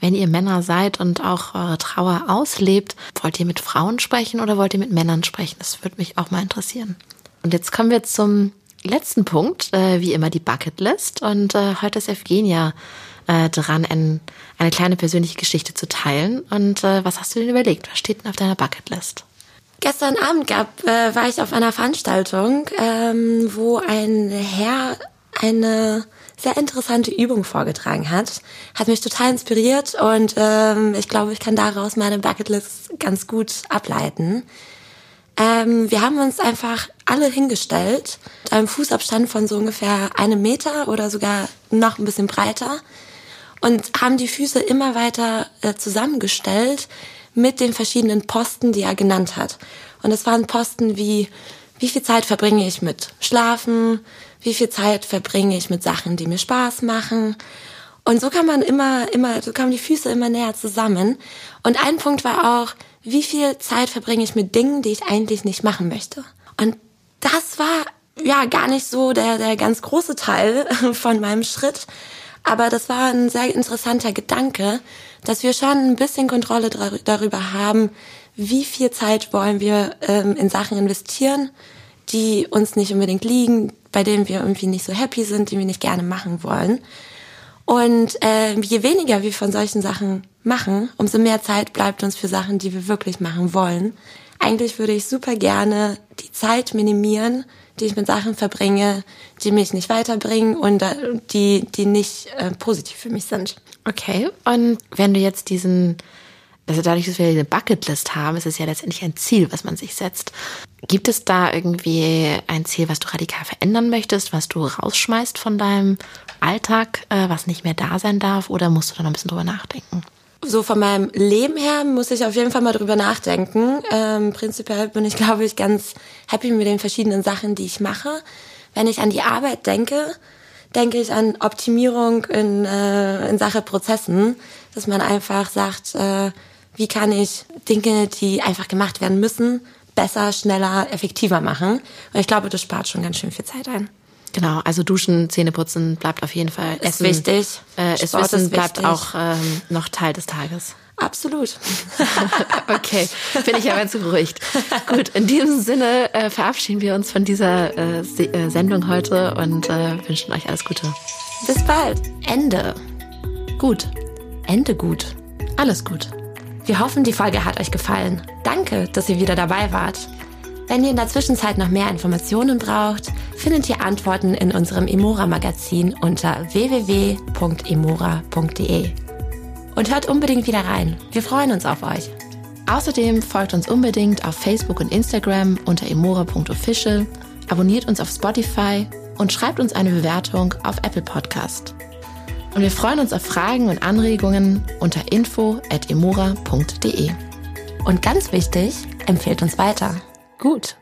wenn ihr Männer seid und auch eure Trauer auslebt, wollt ihr mit Frauen sprechen oder wollt ihr mit Männern sprechen? Das würde mich auch mal interessieren. Und jetzt kommen wir zum letzten Punkt, äh, wie immer die Bucketlist. Und äh, heute ist Evgenia äh, dran, ein, eine kleine persönliche Geschichte zu teilen. Und äh, was hast du denn überlegt? Was steht denn auf deiner Bucketlist?
Gestern Abend gab, äh, war ich auf einer Veranstaltung, ähm, wo ein Herr eine sehr interessante Übung vorgetragen hat. Hat mich total inspiriert und ähm, ich glaube, ich kann daraus meine Bucketlist ganz gut ableiten. Ähm, wir haben uns einfach alle hingestellt, mit einem Fußabstand von so ungefähr einem Meter oder sogar noch ein bisschen breiter und haben die Füße immer weiter äh, zusammengestellt mit den verschiedenen Posten, die er genannt hat. Und es waren Posten wie, wie viel Zeit verbringe ich mit Schlafen, wie viel Zeit verbringe ich mit Sachen, die mir Spaß machen. Und so kann man immer, immer, so kamen die Füße immer näher zusammen. Und ein Punkt war auch, wie viel Zeit verbringe ich mit Dingen, die ich eigentlich nicht machen möchte. Und das war ja gar nicht so der, der ganz große Teil von meinem Schritt. Aber das war ein sehr interessanter Gedanke, dass wir schon ein bisschen Kontrolle darüber haben, wie viel Zeit wollen wir ähm, in Sachen investieren, die uns nicht unbedingt liegen, bei denen wir irgendwie nicht so happy sind, die wir nicht gerne machen wollen. Und äh, je weniger wir von solchen Sachen machen, umso mehr Zeit bleibt uns für Sachen, die wir wirklich machen wollen. Eigentlich würde ich super gerne die Zeit minimieren, die ich mit Sachen verbringe, die mich nicht weiterbringen und äh, die, die nicht äh, positiv für mich sind.
Okay, und wenn du jetzt diesen also dadurch, dass wir eine Bucketlist haben, ist es ja letztendlich ein Ziel, was man sich setzt. Gibt es da irgendwie ein Ziel, was du radikal verändern möchtest, was du rausschmeißt von deinem Alltag, äh, was nicht mehr da sein darf, oder musst du da noch ein bisschen drüber nachdenken?
So von meinem Leben her muss ich auf jeden Fall mal drüber nachdenken. Ähm, prinzipiell bin ich, glaube ich, ganz happy mit den verschiedenen Sachen, die ich mache. Wenn ich an die Arbeit denke, denke ich an Optimierung in, äh, in Sache Prozessen, dass man einfach sagt, äh, wie kann ich Dinge, die einfach gemacht werden müssen, besser, schneller, effektiver machen. Und ich glaube, das spart schon ganz schön viel Zeit ein.
Genau, also Duschen, Zähne putzen bleibt auf jeden Fall.
Ist Essen, wichtig.
Äh, ist Wissen bleibt auch ähm, noch Teil des Tages.
Absolut.
okay, bin ich aber ganz beruhigt. Gut, in diesem Sinne äh, verabschieden wir uns von dieser äh, äh, Sendung heute und äh, wünschen euch alles Gute.
Bis bald.
Ende. Gut. Ende gut. Alles gut.
Wir hoffen, die Folge hat euch gefallen. Danke, dass ihr wieder dabei wart. Wenn ihr in der Zwischenzeit noch mehr Informationen braucht, findet ihr Antworten in unserem Emora-Magazin unter www.emora.de. Und hört unbedingt wieder rein. Wir freuen uns auf euch.
Außerdem folgt uns unbedingt auf Facebook und Instagram unter emora.official, abonniert uns auf Spotify und schreibt uns eine Bewertung auf Apple Podcast. Und wir freuen uns auf Fragen und Anregungen unter info.emora.de.
Und ganz wichtig, empfehlt uns weiter.
Gut.